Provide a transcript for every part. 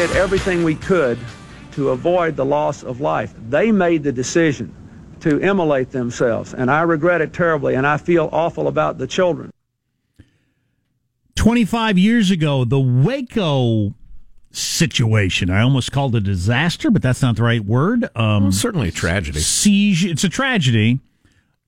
We did everything we could to avoid the loss of life. They made the decision to immolate themselves, and I regret it terribly, and I feel awful about the children. 25 years ago, the Waco situation. I almost called it a disaster, but that's not the right word. Um, well, certainly a tragedy. Siege. It's a tragedy.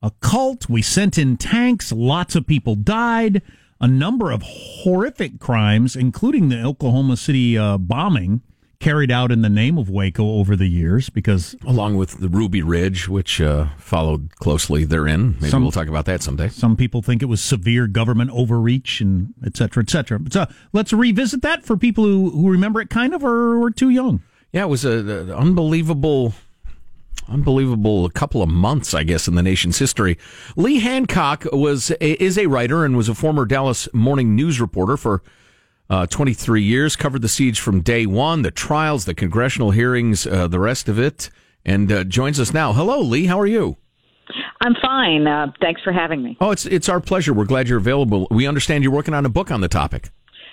A cult. We sent in tanks. Lots of people died. A number of horrific crimes, including the Oklahoma City uh, bombing carried out in the name of Waco over the years because along with the Ruby Ridge which uh, followed closely therein. Maybe some, we'll talk about that someday. Some people think it was severe government overreach and et cetera et cetera. So let's revisit that for people who, who remember it kind of or were too young. Yeah it was an unbelievable unbelievable couple of months, I guess, in the nation's history. Lee Hancock was a, is a writer and was a former Dallas Morning News reporter for uh, 23 years, covered the siege from day one, the trials, the congressional hearings, uh, the rest of it, and uh, joins us now. Hello, Lee. How are you? I'm fine. Uh, thanks for having me. Oh, it's it's our pleasure. We're glad you're available. We understand you're working on a book on the topic.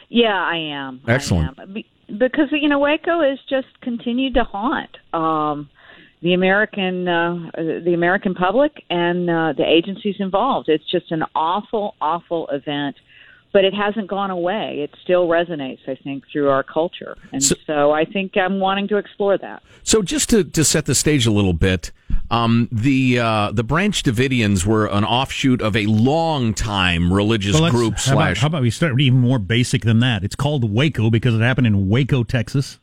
Yeah, I am. Excellent. I am. Because you know, Waco has just continued to haunt um, the American uh, the American public and uh, the agencies involved. It's just an awful, awful event but it hasn't gone away. It still resonates, I think, through our culture. And so, so I think I'm wanting to explore that. So just to, to set the stage a little bit, um, the uh, the Branch Davidians were an offshoot of a long time religious well, group. How slash, about, how about we start even more basic than that? It's called Waco because it happened in Waco, Texas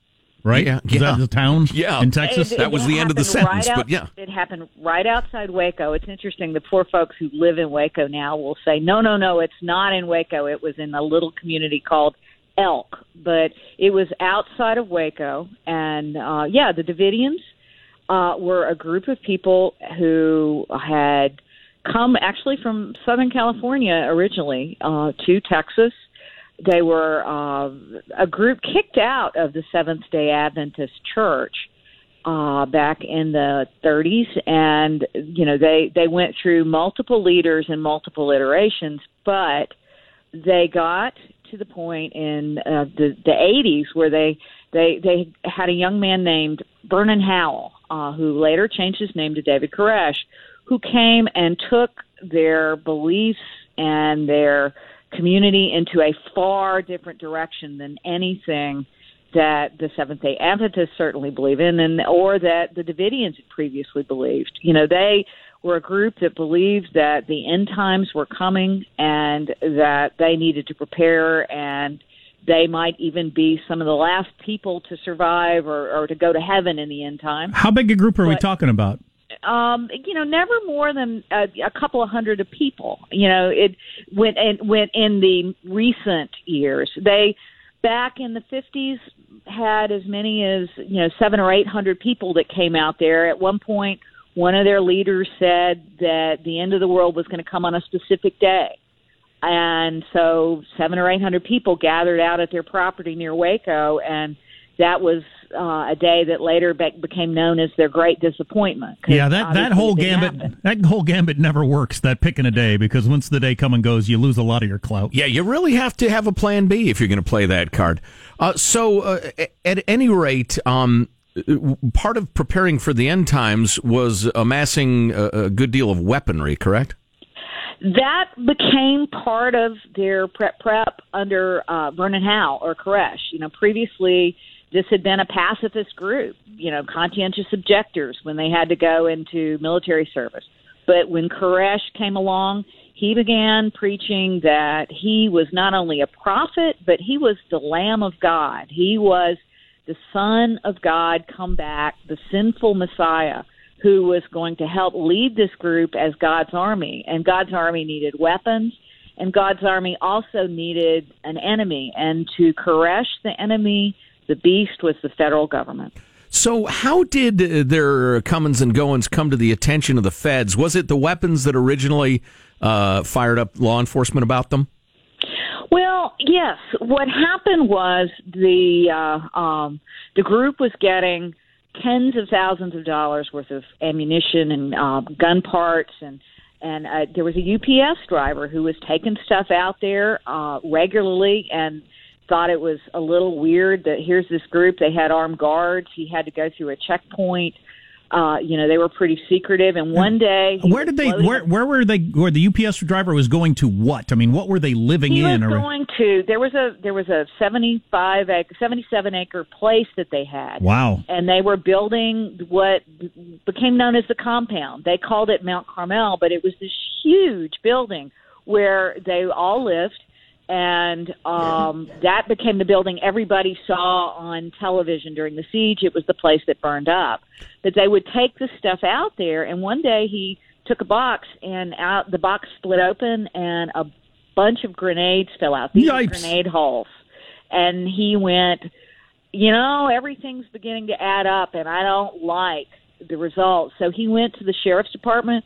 right? Yeah, Is that the town? Yeah, in Texas. It, that was the end of the sentence, right out, but yeah, it happened right outside Waco. It's interesting. The poor folks who live in Waco now will say, "No, no, no, it's not in Waco. It was in a little community called Elk, but it was outside of Waco." And uh, yeah, the Davidians uh, were a group of people who had come actually from Southern California originally uh, to Texas they were uh, a group kicked out of the Seventh Day Adventist Church uh, back in the 30s, and you know they they went through multiple leaders and multiple iterations, but they got to the point in uh, the the 80s where they they they had a young man named Vernon Howell, uh, who later changed his name to David Koresh, who came and took their beliefs and their community into a far different direction than anything that the Seventh Day Adventists certainly believe in, and or that the Davidians had previously believed. You know, they were a group that believed that the end times were coming and that they needed to prepare and they might even be some of the last people to survive or, or to go to heaven in the end time. How big a group are but, we talking about? Um you know never more than a, a couple of hundred of people you know it went and went in the recent years. They back in the 50s had as many as you know 7 or 800 people that came out there. At one point one of their leaders said that the end of the world was going to come on a specific day. And so 7 or 800 people gathered out at their property near Waco and that was uh, a day that later be- became known as their great disappointment. Yeah, that, that whole gambit happen. that whole gambit never works. That picking a day because once the day come and goes, you lose a lot of your clout. Yeah, you really have to have a plan B if you're going to play that card. Uh, so, uh, at any rate, um, part of preparing for the end times was amassing a, a good deal of weaponry. Correct? that became part of their prep prep under uh, Vernon Howell or Koresh. You know, previously this had been a pacifist group, you know, conscientious objectors when they had to go into military service. But when Koresh came along, he began preaching that he was not only a prophet, but he was the Lamb of God. He was the Son of God come back, the sinful Messiah who was going to help lead this group as God's army. And God's army needed weapons, and God's army also needed an enemy. And to Koresh the enemy, the beast was the federal government. So, how did uh, their comings and goings come to the attention of the feds? Was it the weapons that originally uh, fired up law enforcement about them? Well, yes. What happened was the uh, um, the group was getting tens of thousands of dollars worth of ammunition and uh, gun parts and and uh, there was a UPS driver who was taking stuff out there uh, regularly and thought it was a little weird that here's this group. They had armed guards. He had to go through a checkpoint. Uh, you know, they were pretty secretive. And one day, where did they? Where where were they? Where the UPS driver was going to what? I mean, what were they living he in? was going to. There was a there was a seventy five acre, seventy seven acre place that they had. Wow! And they were building what became known as the compound. They called it Mount Carmel, but it was this huge building where they all lived and um, that became the building everybody saw on television during the siege. It was the place that burned up. That they would take the stuff out there, and one day he took a box, and out the box split open, and a bunch of grenades fell out. These grenade hulls, and he went, you know, everything's beginning to add up, and I don't like the results. So he went to the sheriff's department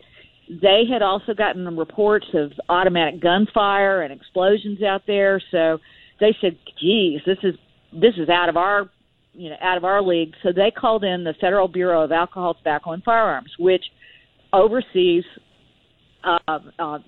they had also gotten reports of automatic gunfire and explosions out there. So they said, "Geez, this is this is out of our you know out of our league." So they called in the Federal Bureau of Alcohol, Tobacco, and Firearms, which oversees uh, uh,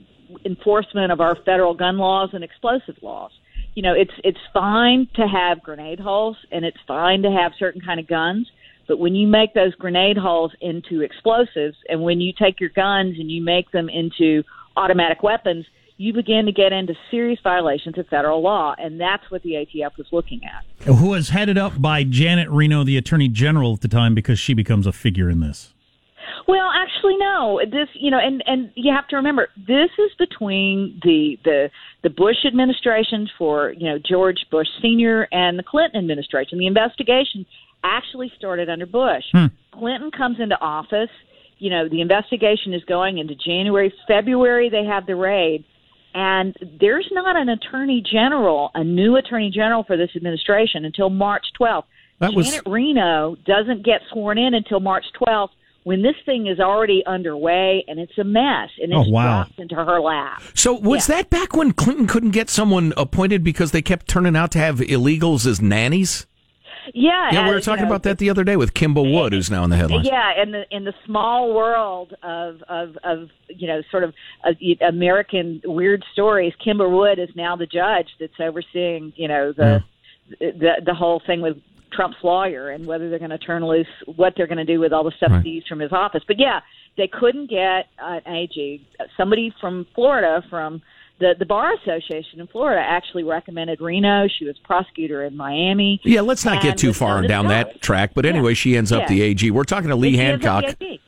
enforcement of our federal gun laws and explosive laws. You know, it's it's fine to have grenade hulls and it's fine to have certain kind of guns but when you make those grenade hulls into explosives, and when you take your guns and you make them into automatic weapons, you begin to get into serious violations of federal law, and that's what the ATF was looking at. Who was headed up by Janet Reno, the Attorney General at the time, because she becomes a figure in this. Well, actually, no. This, you know, and and you have to remember, this is between the the the Bush administration for you know George Bush Senior and the Clinton administration. The investigation actually started under Bush. Hmm. Clinton comes into office. You know, the investigation is going into January, February. They have the raid, and there's not an attorney general, a new attorney general for this administration until March 12th. That was Janet Reno doesn't get sworn in until March 12th when this thing is already underway and it's a mess and it's Oh, wow. dropped into her lap. So was Yeah. that back when Clinton couldn't get someone appointed because they kept turning out to have illegals as nannies? Yeah, Yeah, we were you talking know, about that the other day with Kimba Wood, who's now in the headlines. Yeah, in the in the small world of of of you know sort of uh, American weird stories, Kimba Wood is now the judge that's overseeing you know the the the whole thing with Trump's lawyer and whether they're going to turn loose what they're going to do with all the stuff Right. seized from his office. But yeah, they couldn't get uh, an AG. Somebody from Florida from the the bar association in Florida actually recommended Reno. She was prosecutor in Miami. Yeah, let's not get too far down that track. But anyway, she ends up Yeah. the AG. We're talking to Lee Hancock,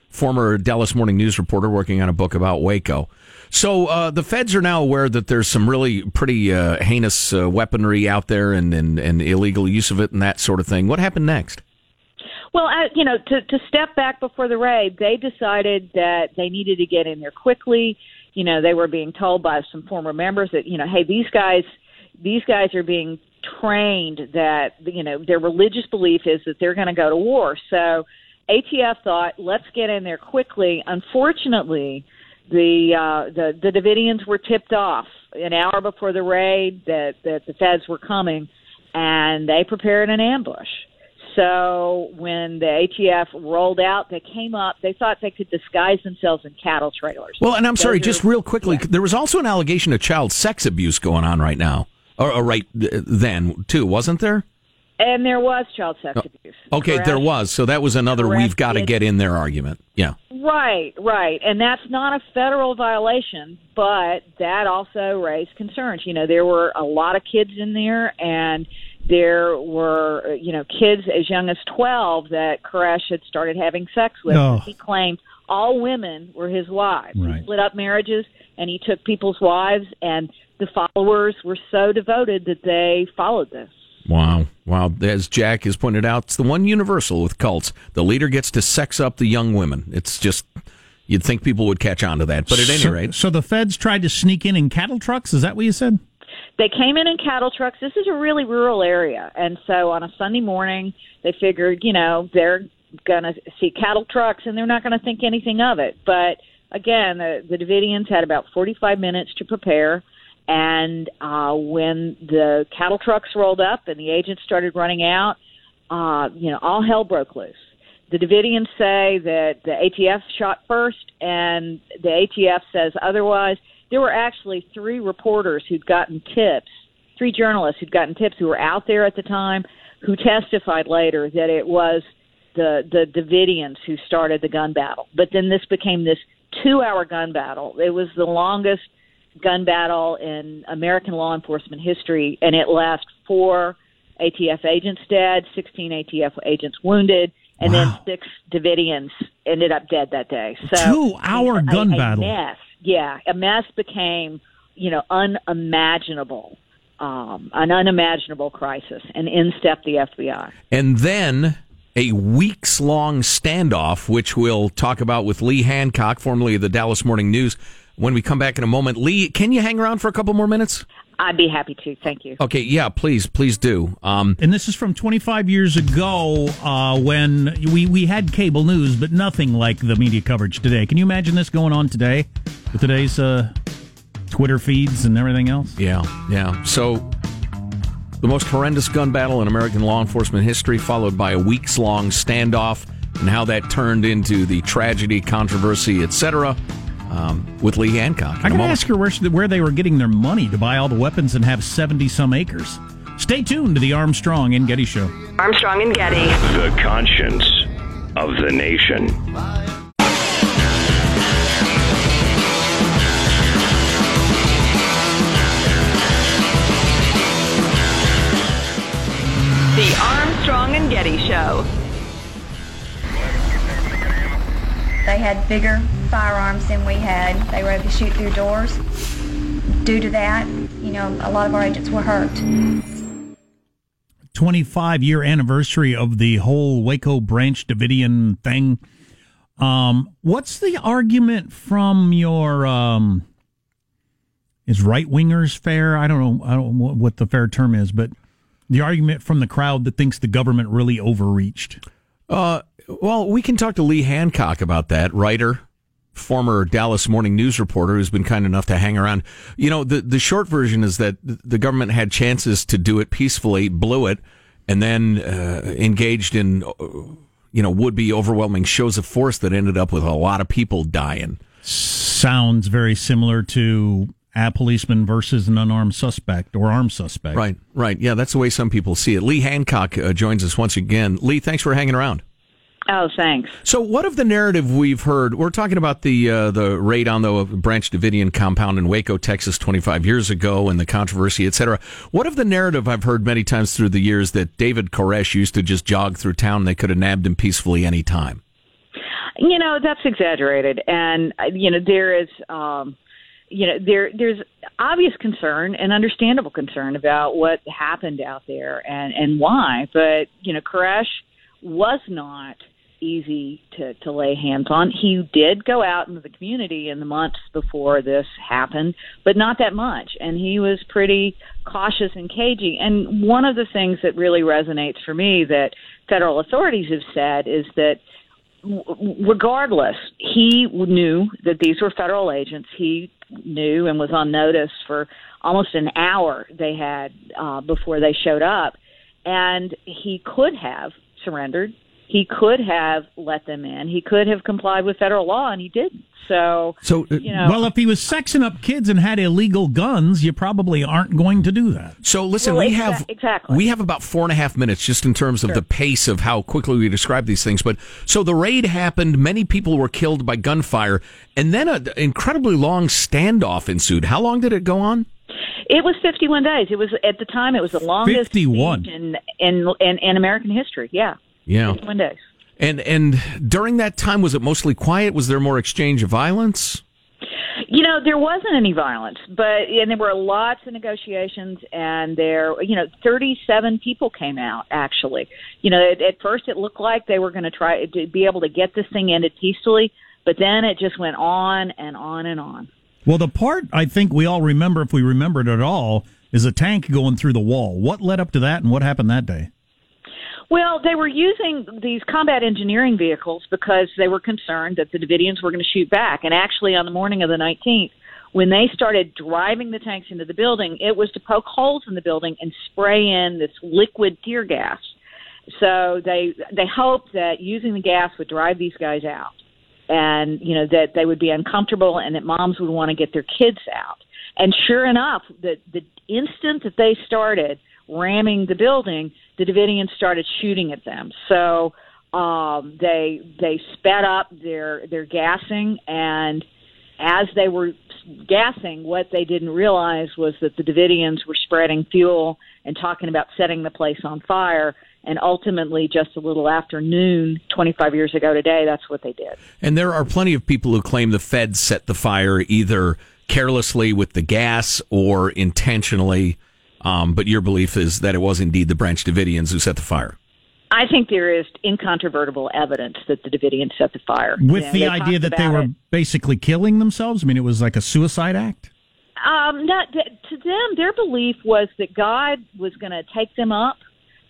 former Dallas Morning News reporter working on a book about Waco. So uh, the feds are now aware that there's some really pretty uh, heinous uh, weaponry out there and, and, and illegal use of it and that sort of thing. What happened next? Well, I, you know, to to step back before the raid, they decided that they needed to get in there quickly. You know, they were being told by some former members that you know, hey, these guys, these guys are being trained that you know their religious belief is that they're going to go to war. So ATF thought, let's get in there quickly. Unfortunately, the uh, the the Davidians were tipped off an hour before the raid that that the feds were coming, and they prepared an ambush. So when the ATF rolled out, they came up. They thought they could disguise themselves in cattle trailers. Well, and I'm sorry, Those just real quickly, yeah. there was also an allegation of child sex abuse going on right now, or, or right then too, wasn't there? And there was child sex oh, abuse. Oh, Okay, correct? there was. So that was another Correct. we've got to get in there argument. Yeah. Right, right. And that's not a federal violation, but that also raised concerns. You know, there were a lot of kids in there, and there were, you know, kids as young as 12 that Koresh had started having sex with. Oh. He claimed all women were his wives. Right. He split up marriages, and he took people's wives, and the followers were so devoted that they followed this. Wow. Wow. As Jack has pointed out, it's the one universal with cults. The leader gets to sex up the young women. It's just, you'd think people would catch on to that. But at any rate, so the feds tried to sneak in in cattle trucks. Is that what you said? They came in in cattle trucks. This is a really rural area, and so on a Sunday morning, they figured, you know, they're going to see cattle trucks, and they're not going to think anything of it. But again, the, the Davidians had about 45 minutes to prepare, and uh, when the cattle trucks rolled up and the agents started running out, uh, you know, all hell broke loose. The Davidians say that the ATF shot first, and the ATF says otherwise. There were actually three reporters who'd gotten tips three journalists who'd gotten tips who were out there at the time who testified later that it was the the Davidians who started the gun battle. But then this became this two hour gun battle. It was the longest gun battle in American law enforcement history, and it left four ATF agents dead, 16 ATF agents wounded, and wow. then six Davidians ended up dead that day. So two hour gun a, battle. Mess. Yeah, a mess became you know unimaginable. Um, an unimaginable crisis, and in stepped the FBI. And then a weeks long standoff, which we'll talk about with Lee Hancock, formerly of the Dallas Morning News, when we come back in a moment. Lee, can you hang around for a couple more minutes? I'd be happy to. Thank you. Okay, yeah, please, please do. Um, and this is from 25 years ago uh, when we, we had cable news, but nothing like the media coverage today. Can you imagine this going on today with today's uh, Twitter feeds and everything else? Yeah, yeah. So the most horrendous gun battle in American law enforcement history, followed by a weeks long standoff, and how that turned into the tragedy, controversy, etc. Um, with Lee Hancock. I can ask her where, where they were getting their money to buy all the weapons and have 70 some acres. Stay tuned to the Armstrong and Getty Show. Armstrong and Getty. The conscience of the nation. They had bigger firearms than we had. They were able to shoot through doors. Due to that, you know, a lot of our agents were hurt. 25 year anniversary of the whole Waco Branch Davidian thing. Um, what's the argument from your um, is right wingers fair? I don't know. I don't know what the fair term is, but the argument from the crowd that thinks the government really overreached? Uh, well, we can talk to Lee Hancock about that, writer, former Dallas Morning News reporter who's been kind enough to hang around. You know, the, the short version is that the government had chances to do it peacefully, blew it, and then uh, engaged in, you know, would be overwhelming shows of force that ended up with a lot of people dying. Sounds very similar to a policeman versus an unarmed suspect or armed suspect. Right, right. Yeah, that's the way some people see it. Lee Hancock uh, joins us once again. Lee, thanks for hanging around. Oh, thanks. So, what of the narrative we've heard? We're talking about the uh, the raid on the Branch Davidian compound in Waco, Texas, 25 years ago, and the controversy, et cetera. What of the narrative I've heard many times through the years that David Koresh used to just jog through town and they could have nabbed him peacefully any time? You know, that's exaggerated, and uh, you know there is. Um, you know there there's obvious concern and understandable concern about what happened out there and and why. But you know Koresh was not easy to to lay hands on. He did go out into the community in the months before this happened but not that much. And he was pretty cautious and cagey. And one of the things that really resonates for me that federal authorities have said is that regardless, he knew that these were federal agents. He knew and was on notice for almost an hour they had uh, before they showed up, and he could have surrendered. He could have let them in. He could have complied with federal law, and he didn't. So, so uh, you know, well, if he was sexing up kids and had illegal guns, you probably aren't going to do that. So, listen, well, we exa- have exactly we have about four and a half minutes just in terms of sure. the pace of how quickly we describe these things. But so the raid happened. Many people were killed by gunfire, and then an incredibly long standoff ensued. How long did it go on? It was 51 days. It was at the time it was the longest 51 in in in, in American history. Yeah. Yeah. 51 days. And and during that time, was it mostly quiet? Was there more exchange of violence? You know, there wasn't any violence, but and there were lots of negotiations, and there, you know, 37 people came out. Actually, you know, at, at first it looked like they were going to try to be able to get this thing ended peacefully, but then it just went on and on and on. Well, the part I think we all remember, if we remember it at all, is a tank going through the wall. What led up to that, and what happened that day? Well, they were using these combat engineering vehicles because they were concerned that the Davidians were going to shoot back. And actually, on the morning of the 19th, when they started driving the tanks into the building, it was to poke holes in the building and spray in this liquid tear gas. So they they hoped that using the gas would drive these guys out, and you know that they would be uncomfortable and that moms would want to get their kids out. And sure enough, the the instant that they started ramming the building, the Davidians started shooting at them. So um, they they sped up their their gassing, and as they were gassing, what they didn't realize was that the Davidians were spreading fuel and talking about setting the place on fire. And ultimately, just a little after noon, 25 years ago today, that's what they did. And there are plenty of people who claim the feds set the fire either carelessly with the gas or intentionally. Um, but your belief is that it was indeed the Branch Davidians who set the fire. I think there is incontrovertible evidence that the Davidians set the fire. With Yeah, the idea that they were it. basically killing themselves? I mean, it was like a suicide act? Um, not, to them, their belief was that God was going to take them up.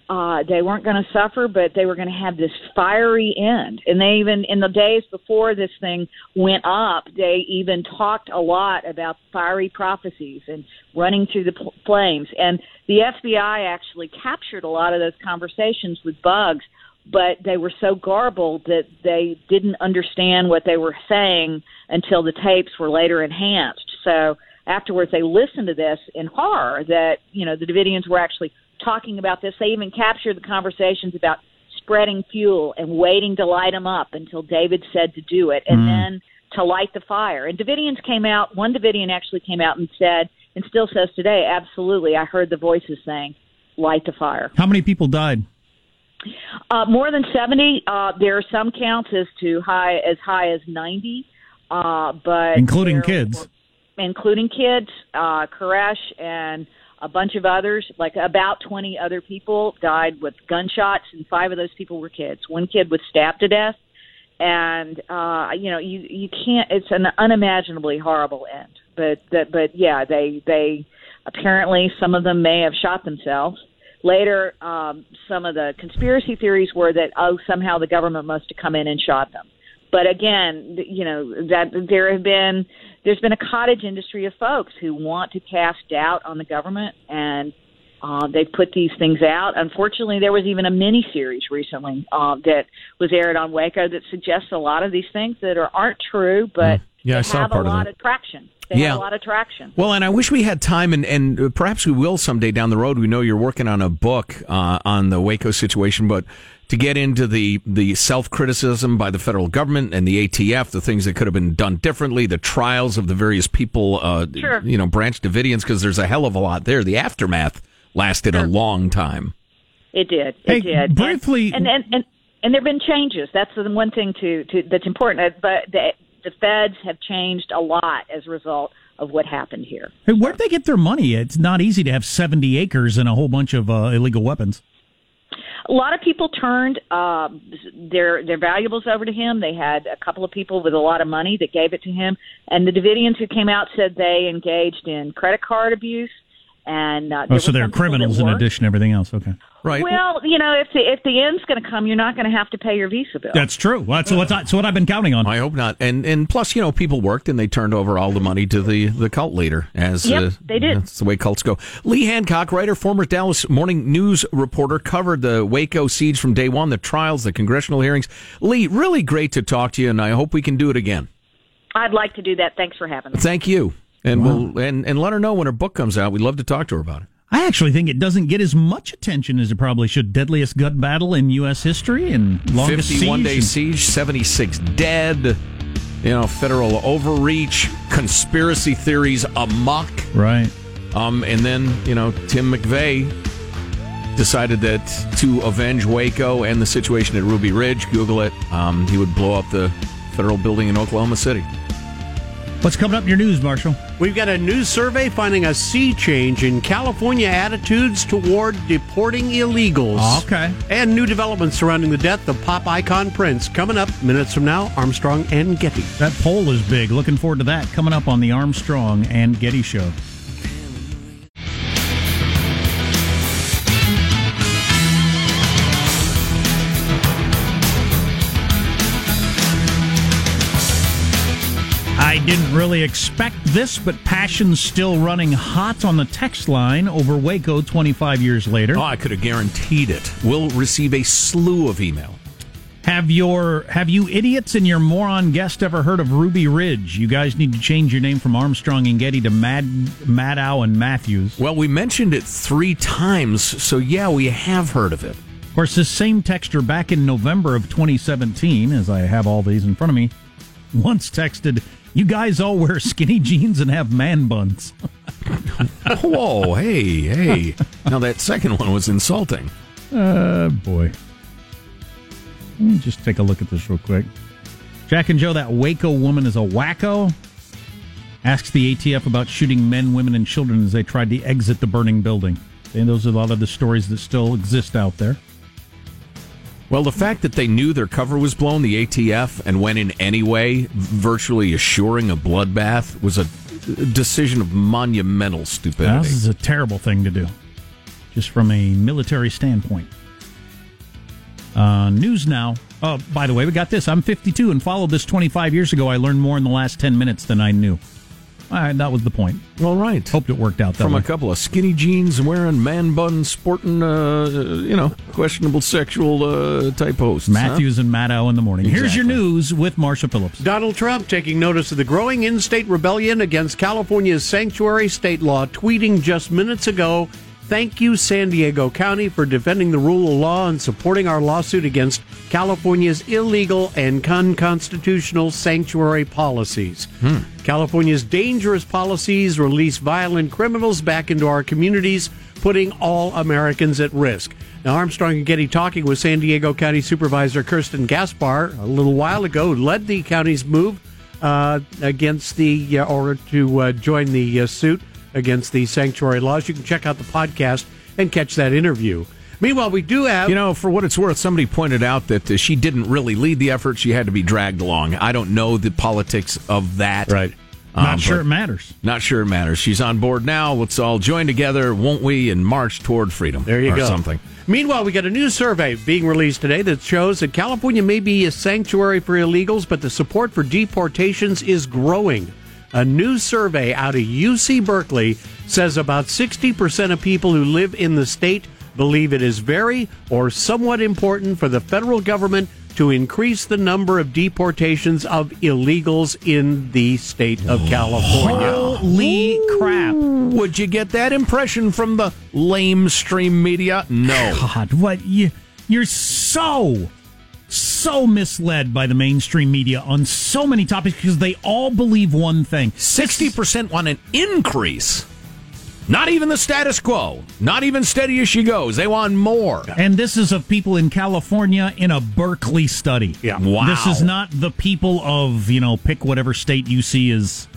Uh, they weren't going to suffer, but they were going to have this fiery end. And they even, in the days before this thing went up, they even talked a lot about fiery prophecies and running through the pl- flames. And the FBI actually captured a lot of those conversations with Bugs, but they were so garbled that they didn't understand what they were saying until the tapes were later enhanced. So afterwards, they listened to this in horror that, you know, the Davidians were actually talking about this. They even captured the conversations about spreading fuel and waiting to light them up until David said to do it, and then to light the fire. And Davidians came out. One Davidian actually came out and said, and still says today, absolutely. I heard the voices saying, "Light the fire." How many people died? Uh, more than seventy. Uh, there are some counts as to high as high as ninety, uh, but Including kids. were- including kids. Uh, Koresh and a bunch of others, like about twenty other people, died with gunshots, and five of those people were kids. One kid was stabbed to death, and uh, you know you you can't. It's an unimaginably horrible end. But that, but yeah, they they apparently some of them may have shot themselves. Later, um, some of the conspiracy theories were that oh somehow the government must have come in and shot them. But again, you know that there have been there's been a cottage industry of folks who want to cast doubt on the government, and uh, they put these things out. Unfortunately, there was even a mini series recently uh, that was aired on Waco that suggests a lot of these things that are aren't true, but Yeah, I saw have part a lot that. of traction. They Yeah. have a lot of traction. Well, and I wish we had time, and, and perhaps we will someday down the road. We know you're working on a book uh, on the Waco situation, but to get into the, the self criticism by the federal government and the ATF, the things that could have been done differently, the trials of the various people, uh, Sure. you know, Branch Davidians, because there's a hell of a lot there. The aftermath lasted a long time. It did. Hey, It did. briefly- and and and, and there have been changes. That's the one thing to, to that's important. Uh, But the the feds have changed a lot as a result of what happened here. Hey, where'd they get their money? It's not easy to have 70 acres and a whole bunch of uh, illegal weapons. A lot of people turned uh, their their valuables over to him. They had a couple of people with a lot of money that gave it to him, and the Davidians who came out said they engaged in credit card abuse. And uh, Oh, so they're some people that criminals in addition to everything else. Okay. Right. Well, you know, if the if the end's going to come, you're not going to have to pay your visa bill. That's true. Well, That's, what, that's what I've been counting on. I hope not. And and plus, you know, people worked and they turned over all the money to the, the cult leader. As Yep, uh, they did. That's the way cults go. Lee Hancock, writer, former Dallas Morning News reporter, covered the Waco siege from day one, the trials, the congressional hearings. Lee, really great to talk to you, and I hope we can do it again. I'd like to do that. Thanks for having me. Thank you. And we'll and, and let her know when her book comes out. We'd love to talk to her about it. I actually think it doesn't get as much attention as it probably should. Deadliest gun battle in U.S. history and longest 51 siege. day and- siege, 76 dead. You know, federal overreach, conspiracy theories amok. Right. Um, and then, you know, Tim McVeigh decided that to avenge Waco and the situation at Ruby Ridge, Google it, um, he would blow up the federal building in Oklahoma City. What's coming up in your news, Marshall? We've got a new survey finding a sea change in California attitudes toward deporting illegals. Oh, okay. And new developments surrounding the death of pop icon Prince. Coming up minutes from now, Armstrong and Getty. That poll is big. Looking forward to that coming up on the Armstrong and Getty Show. Didn't really expect this, but passion's still running hot on the text line over Waco 25 years later. Oh, I could have guaranteed it. We'll receive a slew of email. Have your have you idiots and your moron guest ever heard of Ruby Ridge? You guys need to change your name from Armstrong and Getty to Mad Maddow and Matthews. Well, we mentioned it three times, so yeah, we have heard of it. Of course, this same texter back in November of 2017, as I have all these in front of me, once texted, "You guys all wear skinny jeans and have man buns." Whoa, hey, hey! now that second one was insulting. Uh, boy. Let me just take a look at this real quick. Jack and Joe, that Waco woman is a wacko. Asks the ATF about shooting men, women, and children as they tried to exit the burning building. And those are a lot of the stories that still exist out there. Well, the fact that they knew their cover was blown, the ATF, and went in anyway, virtually assuring a bloodbath, was a decision of monumental Now, stupidity. this is a terrible thing to do, just from a military standpoint. Uh, news now. Oh, by the way, we got this. I'm 52 and followed this 25 years ago. I learned more in the last 10 minutes than I knew. All right, that was the point. All right. Hoped it worked out that From way. a couple of skinny jeans wearing man bun sporting, uh, you know, questionable sexual uh, type hosts. huh? Matthews and Maddow in the morning. Here's your news with Marshall Phillips. Donald Trump taking notice of the growing in state rebellion against California's sanctuary state law, tweeting just minutes ago Thank you, San Diego County, for defending the rule of law and supporting our lawsuit against California's illegal and unconstitutional sanctuary policies. California's dangerous policies release violent criminals back into our communities, putting all Americans at risk. Now, Armstrong and Getty talking with San Diego County Supervisor Kristin Gaspar a little while ago, led the county's move uh, against the, uh, or to uh, join the uh, suit against the sanctuary laws. You can check out the podcast and catch that interview. Meanwhile, we do have. You know, for what it's worth, somebody pointed out that uh, she didn't really lead the effort. She had to be dragged along. I don't know the politics of that. Right. Um, Not sure it matters. Not sure it matters. She's on board now. Let's all join together, won't we, and march toward freedom. There you or go. Something. Meanwhile, we got a new survey being released today that shows that California may be a sanctuary for illegals, but the support for deportations is growing. A new survey out of UC Berkeley says about 60% of people who live in the state believe it is very or somewhat important for the federal government to increase the number of deportations of illegals in the state of California. Holy crap. Would you get that impression from the lame stream media? No. God, what you you're so so misled by the mainstream media on so many topics because they all believe one thing. 60% want an increase. Not even the status quo. Not even steady as she goes. They want more. And this is of people in California in a Berkeley study. Yeah. Wow. This is not the people of, you know, pick whatever state you see is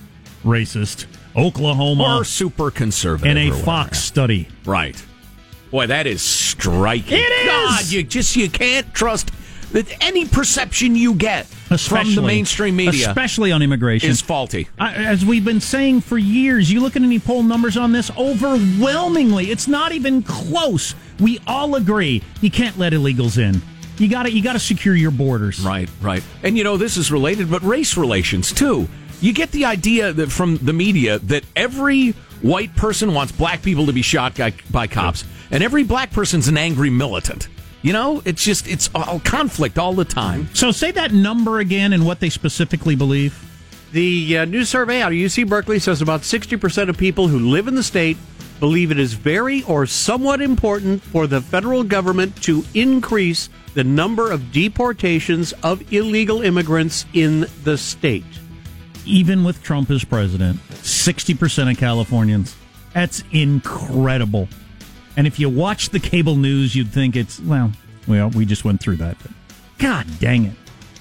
racist. Oklahoma Or super conservative. in a. Fox study. Right. Boy, that is striking. It is! God, you just you can't trust that any perception you get Especially, from the mainstream media Especially on immigration. is faulty. I- As we've been saying for years, you look at any poll numbers on this, overwhelmingly, it's not even close. We all agree you can't let illegals in. You got to you got to secure your borders. Right, right. And you know, this is related, but race relations too. You get the idea that from the media that every white person wants black people to be shot by, by cops, and every black person's an angry militant. You know, it's just it's all conflict all the time. So say that number again and what they specifically believe. The uh, new survey out of UC Berkeley says about 60% of people who live in the state believe it is very or somewhat important for the federal government to increase the number of deportations of illegal immigrants in the state. Even with Trump as president, 60% of Californians. That's incredible. And if you watch the cable news, you'd think it's, well, well, we just went through that. But God dang it.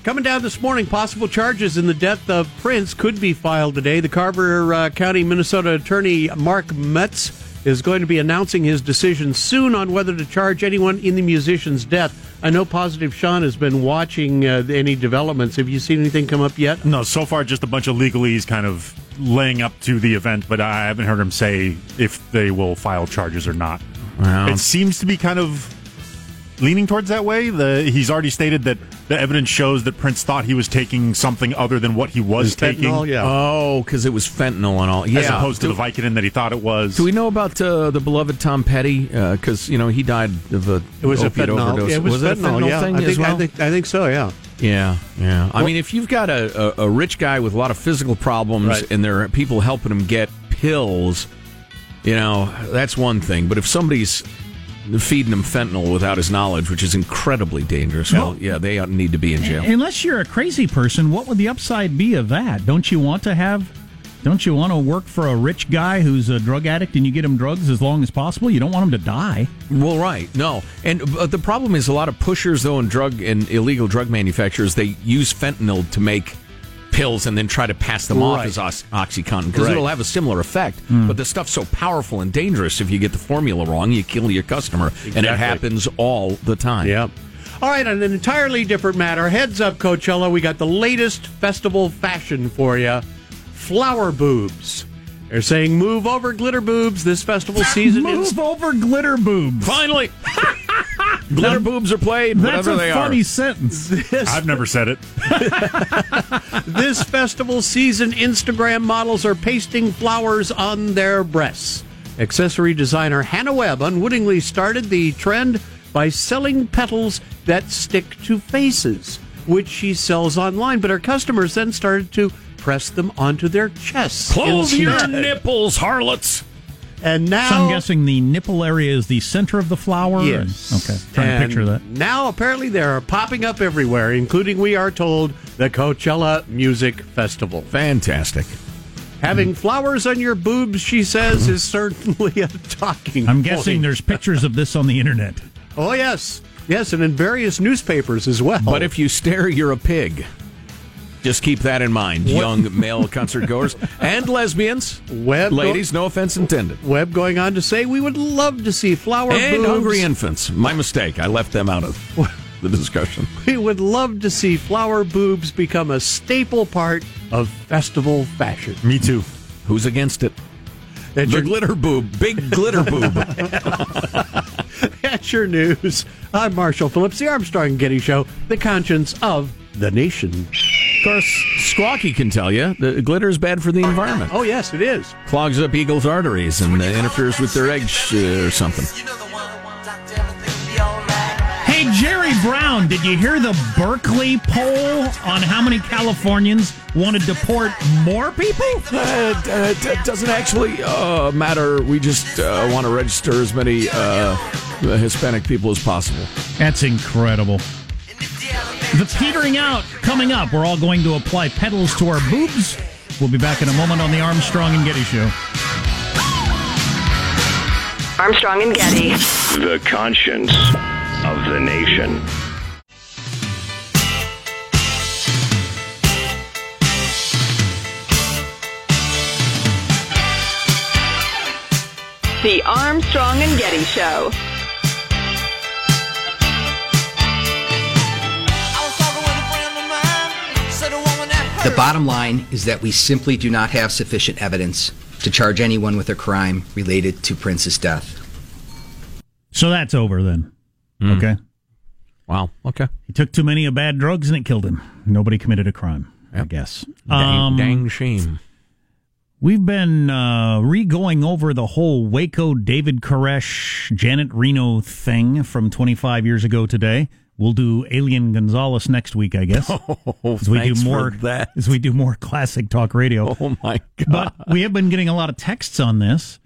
Coming down this morning, possible charges in the death of Prince could be filed today. The Carver uh, County, Minnesota attorney Mark Metz is going to be announcing his decision soon on whether to charge anyone in the musician's death. I know Positive Sean has been watching uh, any developments. Have you seen anything come up yet? No, so far just a bunch of legalese kind of laying up to the event, but I haven't heard him say if they will file charges or not. Wow. It seems to be kind of leaning towards that way. The he's already stated that the evidence shows that Prince thought he was taking something other than what he was Is taking, fentanyl, yeah. Oh, because it was fentanyl and all. Yeah. as opposed to do, the Vicodin that he thought it was. do we know about uh, the beloved Tom Petty? Because you know he died of a It was a fentanyl. overdose. It was, it a fentanyl, yeah. thing I think, as well? I think I think so. Yeah. Yeah, yeah. I mean, if you've got a, a, a rich guy with a lot of physical problems Right. and there are people helping him get pills, you know, that's one thing. But if somebody's feeding him fentanyl without his knowledge, which is incredibly dangerous, well, yeah, they ought- need to be in jail. Unless you're a crazy person, what would the upside be of that? Don't you want to have? Don't you want to work for a rich guy who's a drug addict and you get him drugs as long as possible? You don't want him to die. Well, right. No. And but the problem is a lot of pushers, though, and drug and illegal drug manufacturers, they use fentanyl to make pills and then try to pass them off as Ox- Oxycontin because Right. it'll have a similar effect. Hmm. But the stuff's so powerful and dangerous, if you get the formula wrong, you kill your customer. And it happens all the time. Yep. All right, on an entirely different matter, heads up, Coachella, we got the latest festival fashion for you flower boobs. They're saying move over glitter boobs this festival season. Move is over glitter boobs. Finally! Glitter boobs are played, That's whatever a they funny are. sentence. this, I've never said it. this festival season, Instagram models are pasting flowers on their breasts. Accessory designer Hannah Webb unwittingly started the trend by selling petals that stick to faces, which she sells online. But her customers then started to press them onto their chests. Close your nipples, harlots! And now, So I'm guessing the nipple area is the center of the flower. Yes. And- okay. Trying And to picture that. Now, apparently, they are popping up everywhere, including, we are told, the Coachella Music Festival. Fantastic. Having hmm. flowers on your boobs, she says, is certainly a talking I'm guessing there's pictures of this on the internet. Oh, yes. Yes, and in various newspapers as well. But if you stare, you're a pig. Just keep that in mind, young male concert goers and lesbians. Web Ladies, no offense intended. Webb going on to say, we would love to see flower boobs. And boobs. hungry infants. My mistake. I left them out of the discussion. We would love to see flower boobs become a staple part of festival fashion. Me too. Who's against it? That's The your, glitter boob. Big glitter boob. that's your news. I'm Marshall Phillips, the Armstrong and Getty Show, the conscience of the nation. Of course, Squawky can tell you the glitter is bad for the environment. Oh, yes, it is. Clogs up eagles' arteries and uh, interferes with their eggs uh, or something. Hey, Jerry Brown, did you hear the Berkeley poll on how many Californians want to deport more people? Uh, it, it doesn't actually uh, matter. We just uh, want to register as many uh, Hispanic people as possible. That's incredible. The petering out coming up. We're all going to apply petals to our boobs. We'll be back in a moment on the Armstrong and Getty Show. Armstrong and Getty. The conscience of the nation. The Armstrong and Getty Show. The bottom line is that we simply do not have sufficient evidence to charge anyone with a crime related to Prince's death. So that's over then. Okay. Wow. Okay. He took too many of bad drugs and it killed him. Nobody committed a crime, I guess. Dang, Um, dang shame. We've been uh, re-going over the whole Waco David Koresh Janet Reno thing from 25 years ago today. We'll do Elian Gonzalez next week, I guess. as we do for more that. as we do more classic talk radio. Oh my God. But we have been getting a lot of texts on this,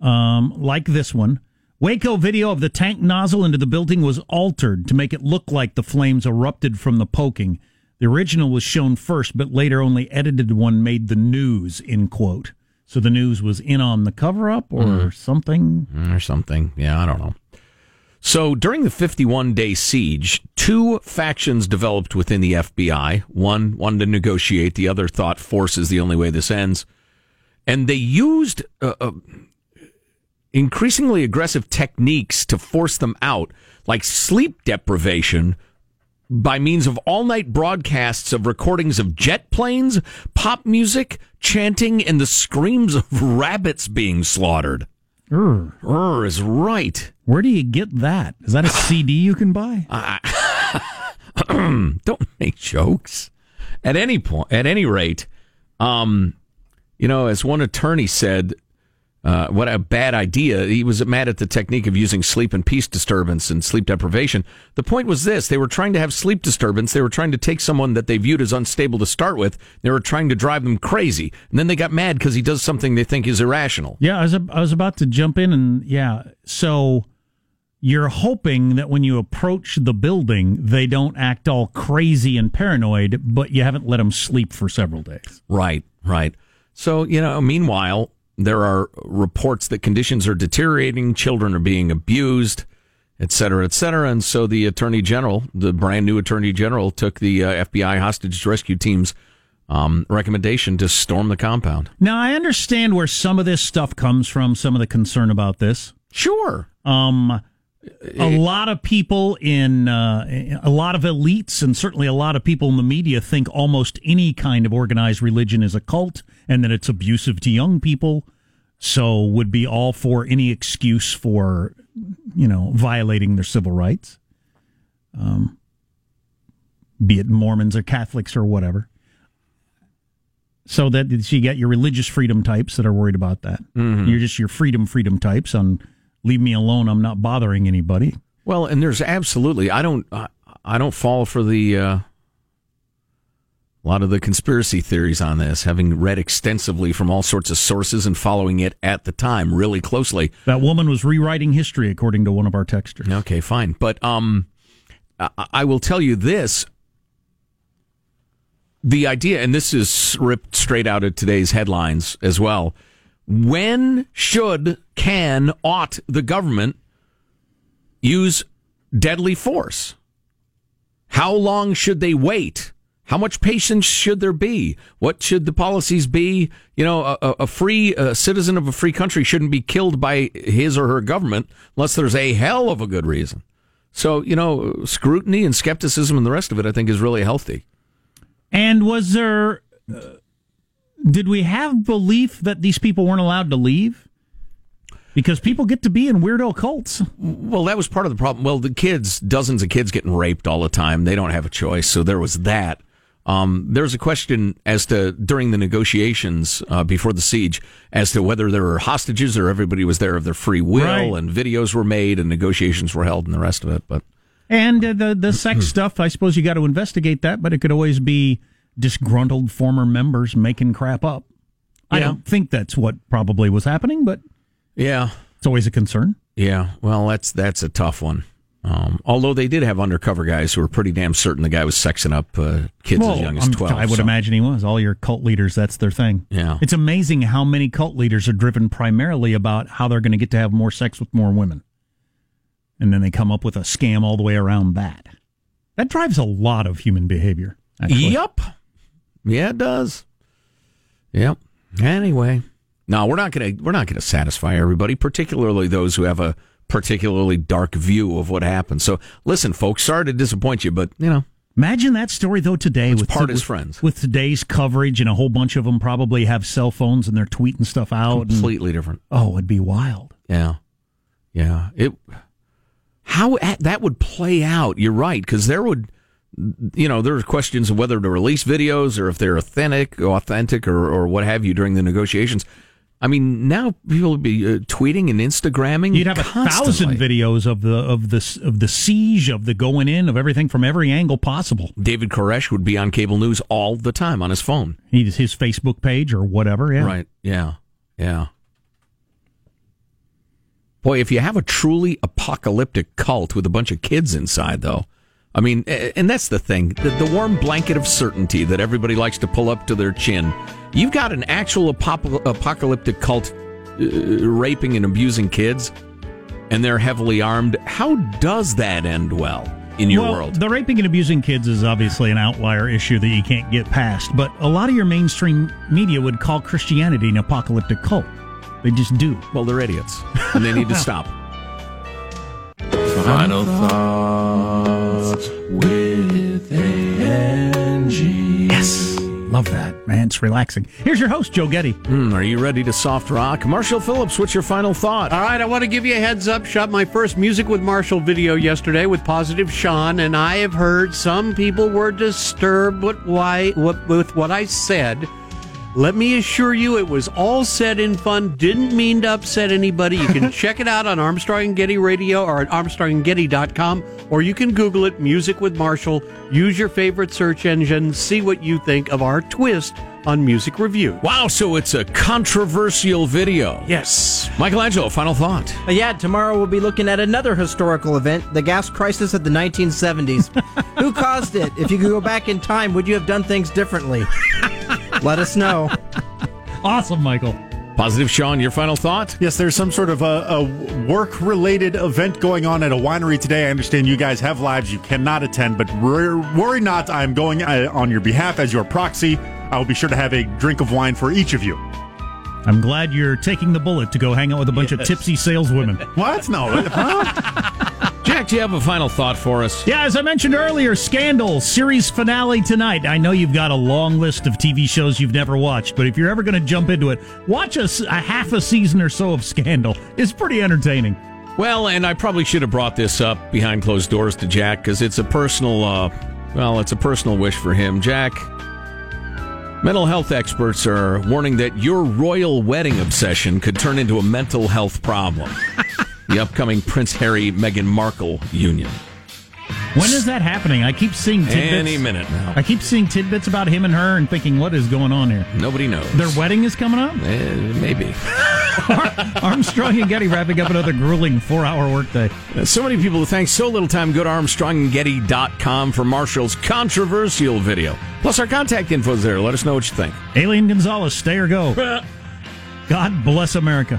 um, like this one. Waco video of the tank nozzle into the building was altered to make it look like the flames erupted from the poking. The original was shown first, but later only edited one made the news, in quote. So the news was in on the cover up or something. or something. Yeah, I don't know. So during the 51 day siege, two factions developed within the FBI. One wanted to negotiate, the other thought force is the only way this ends. And they used uh, uh, increasingly aggressive techniques to force them out, like sleep deprivation by means of all night broadcasts of recordings of jet planes, pop music, chanting, and the screams of rabbits being slaughtered. Ur is right. Where do you get that? Is that a CD you can buy? Don't make jokes. At any point, at any rate, um, you know, as one attorney said, uh, what a bad idea. He was mad at the technique of using sleep and peace disturbance and sleep deprivation. The point was this they were trying to have sleep disturbance. They were trying to take someone that they viewed as unstable to start with. They were trying to drive them crazy. And then they got mad because he does something they think is irrational. Yeah, I was I was about to jump in and yeah. So you're hoping that when you approach the building, they don't act all crazy and paranoid, but you haven't let them sleep for several days. Right, right. So, you know, meanwhile, there are reports that conditions are deteriorating, children are being abused, et cetera, et cetera. And so the attorney general, the brand new attorney general, took the uh, FBI hostage rescue team's um, recommendation to storm the compound. Now I understand where some of this stuff comes from, some of the concern about this. Sure. Um, a lot of people in uh, a lot of elites and certainly a lot of people in the media think almost any kind of organized religion is a cult and that it's abusive to young people so would be all for any excuse for you know violating their civil rights. Um, be it mormons or catholics or whatever. So that you get your religious freedom types that are worried about that. Mhm. you're just your freedom freedom types on leave me alone i'm not bothering anybody. Well, and there's absolutely I don't I, I don't fall for the uh, a lot of the conspiracy theories on this, having read extensively from all sorts of sources and following it at the time really closely. That woman was rewriting history, according to one of our texters. Okay, fine, but um, I, I will tell you this: the idea, and this is ripped straight out of today's headlines as well. When should, can, ought the government use deadly force? How long should they wait? How much patience should there be? What should the policies be? You know, a, a- free a citizen of a free country shouldn't be killed by his or her government unless there's a hell of a good reason. So, you know, scrutiny and skepticism and the rest of it, I think, is really healthy. And was there? Uh, did we have belief that these people weren't allowed to leave? Because people get to be in weirdo cults. Well, that was part of the problem. Well, the kids, dozens of kids getting raped all the time. They don't have a choice. So there was that. Um, there's a question as to during the negotiations uh, before the siege as to whether there were hostages or everybody was there of their free will, Right. and videos were made and negotiations were held and the rest of it. But And uh, the the sex stuff, I suppose you got to investigate that, but it could always be disgruntled former members making crap up. I don't think that's what probably was happening, but yeah, it's always a concern. yeah, well, that's that's a tough one. Um, although they did have undercover guys who were pretty damn certain the guy was sexing up uh, kids as young as twelve. I would so- imagine he was. All your cult leaders, that's their thing. Yeah. It's amazing how many cult leaders are driven primarily about how they're going to get to have more sex with more women. And then they come up with a scam all the way around that. That drives a lot of human behavior. Actually. Yep. Yeah, it does. Yep. Anyway, no, we're not gonna we're not gonna satisfy everybody, particularly those who have a particularly dark view of what happened. So, listen, folks, sorry to disappoint you, but you know, Imagine that story though today with part his with, friends. with today's coverage, and a whole bunch of them probably have cell phones and they're tweeting stuff out. and- completely different. oh, it'd be wild. Yeah, yeah. It how that would play out. You're right because there would, you know, there's questions of whether to release videos or if they're authentic, authentic, or or what have you during the negotiations. I mean, now people would be uh, tweeting and Instagramming. You'd have a thousand videos of the of the of the siege, of the going in, of everything from every angle possible. David Koresh would be on cable news all the time on his phone. He's his Facebook page or whatever. Yeah, Right. Yeah. Yeah. Boy, if you have a truly apocalyptic cult with a bunch of kids inside, though, I mean, and that's the thing the, the warm blanket of certainty that everybody likes to pull up to their chin. You've got an actual apop- apocalyptic cult uh, raping and abusing kids, and they're heavily armed. How does that end well in your well, world? The raping and abusing kids is obviously an outlier issue that you can't get past, but a lot of your mainstream media would call Christianity an apocalyptic cult. They just do. Well, they're idiots, and they need to stop. Final thoughts with Angie. Yes. love that, man. It's relaxing. Here's your host, Joe Getty. Mm, are you ready to soft rock? Marshall Phillips, what's your final thought? All right, I want to give you a heads up. Shot my first Music with Marshall video yesterday with Positive Sean, and I have heard some people were disturbed with, why, with what I said. Let me assure you, it was all said in fun. Didn't mean to upset anybody. You can check it out on Armstrong and Getty Radio or at armstrongandgetty.com, or you can Google it, Music with Marshall. Use your favorite search engine. See what you think of our twist on music review. Wow, so it's a controversial video. Yes. Michelangelo, final thought. Uh, yeah, tomorrow we'll be looking at another historical event, the gas crisis of the 1970s. Who caused it? If you could go back in time, would you have done things differently? Let us know. Awesome, Michael. Positive Sean, your final thought? Yes, there's some sort of a, a work related event going on at a winery today. I understand you guys have lives you cannot attend, but worry not. I'm going uh, on your behalf as your proxy. I will be sure to have a drink of wine for each of you. I'm glad you're taking the bullet to go hang out with a bunch yes. of tipsy saleswomen. what? No. Jack, do you have a final thought for us? Yeah, as I mentioned earlier, Scandal series finale tonight. I know you've got a long list of TV shows you've never watched, but if you're ever going to jump into it, watch a, a half a season or so of Scandal. It's pretty entertaining. Well, and I probably should have brought this up behind closed doors to Jack because it's a personal, uh, well, it's a personal wish for him. Jack, mental health experts are warning that your royal wedding obsession could turn into a mental health problem. the upcoming Prince Harry Meghan Markle union. When is that happening? I keep seeing tidbits. Any minute now. I keep seeing tidbits about him and her and thinking, what is going on here? Nobody knows. Their wedding is coming up? Eh, maybe. Armstrong and Getty wrapping up another grueling four hour workday. So many people to thank so little time. Go to ArmstrongandGetty.com for Marshall's controversial video. Plus, our contact info is there. Let us know what you think. Elian Gonzalez, stay or go. God bless America.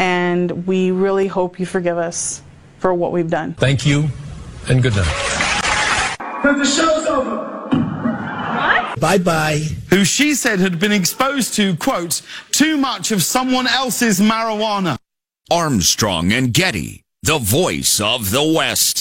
and we really hope you forgive us for what we've done. Thank you, and good night. Because the show's over. Bye bye. Who she said had been exposed to, quote, too much of someone else's marijuana. Armstrong and Getty, the voice of the West.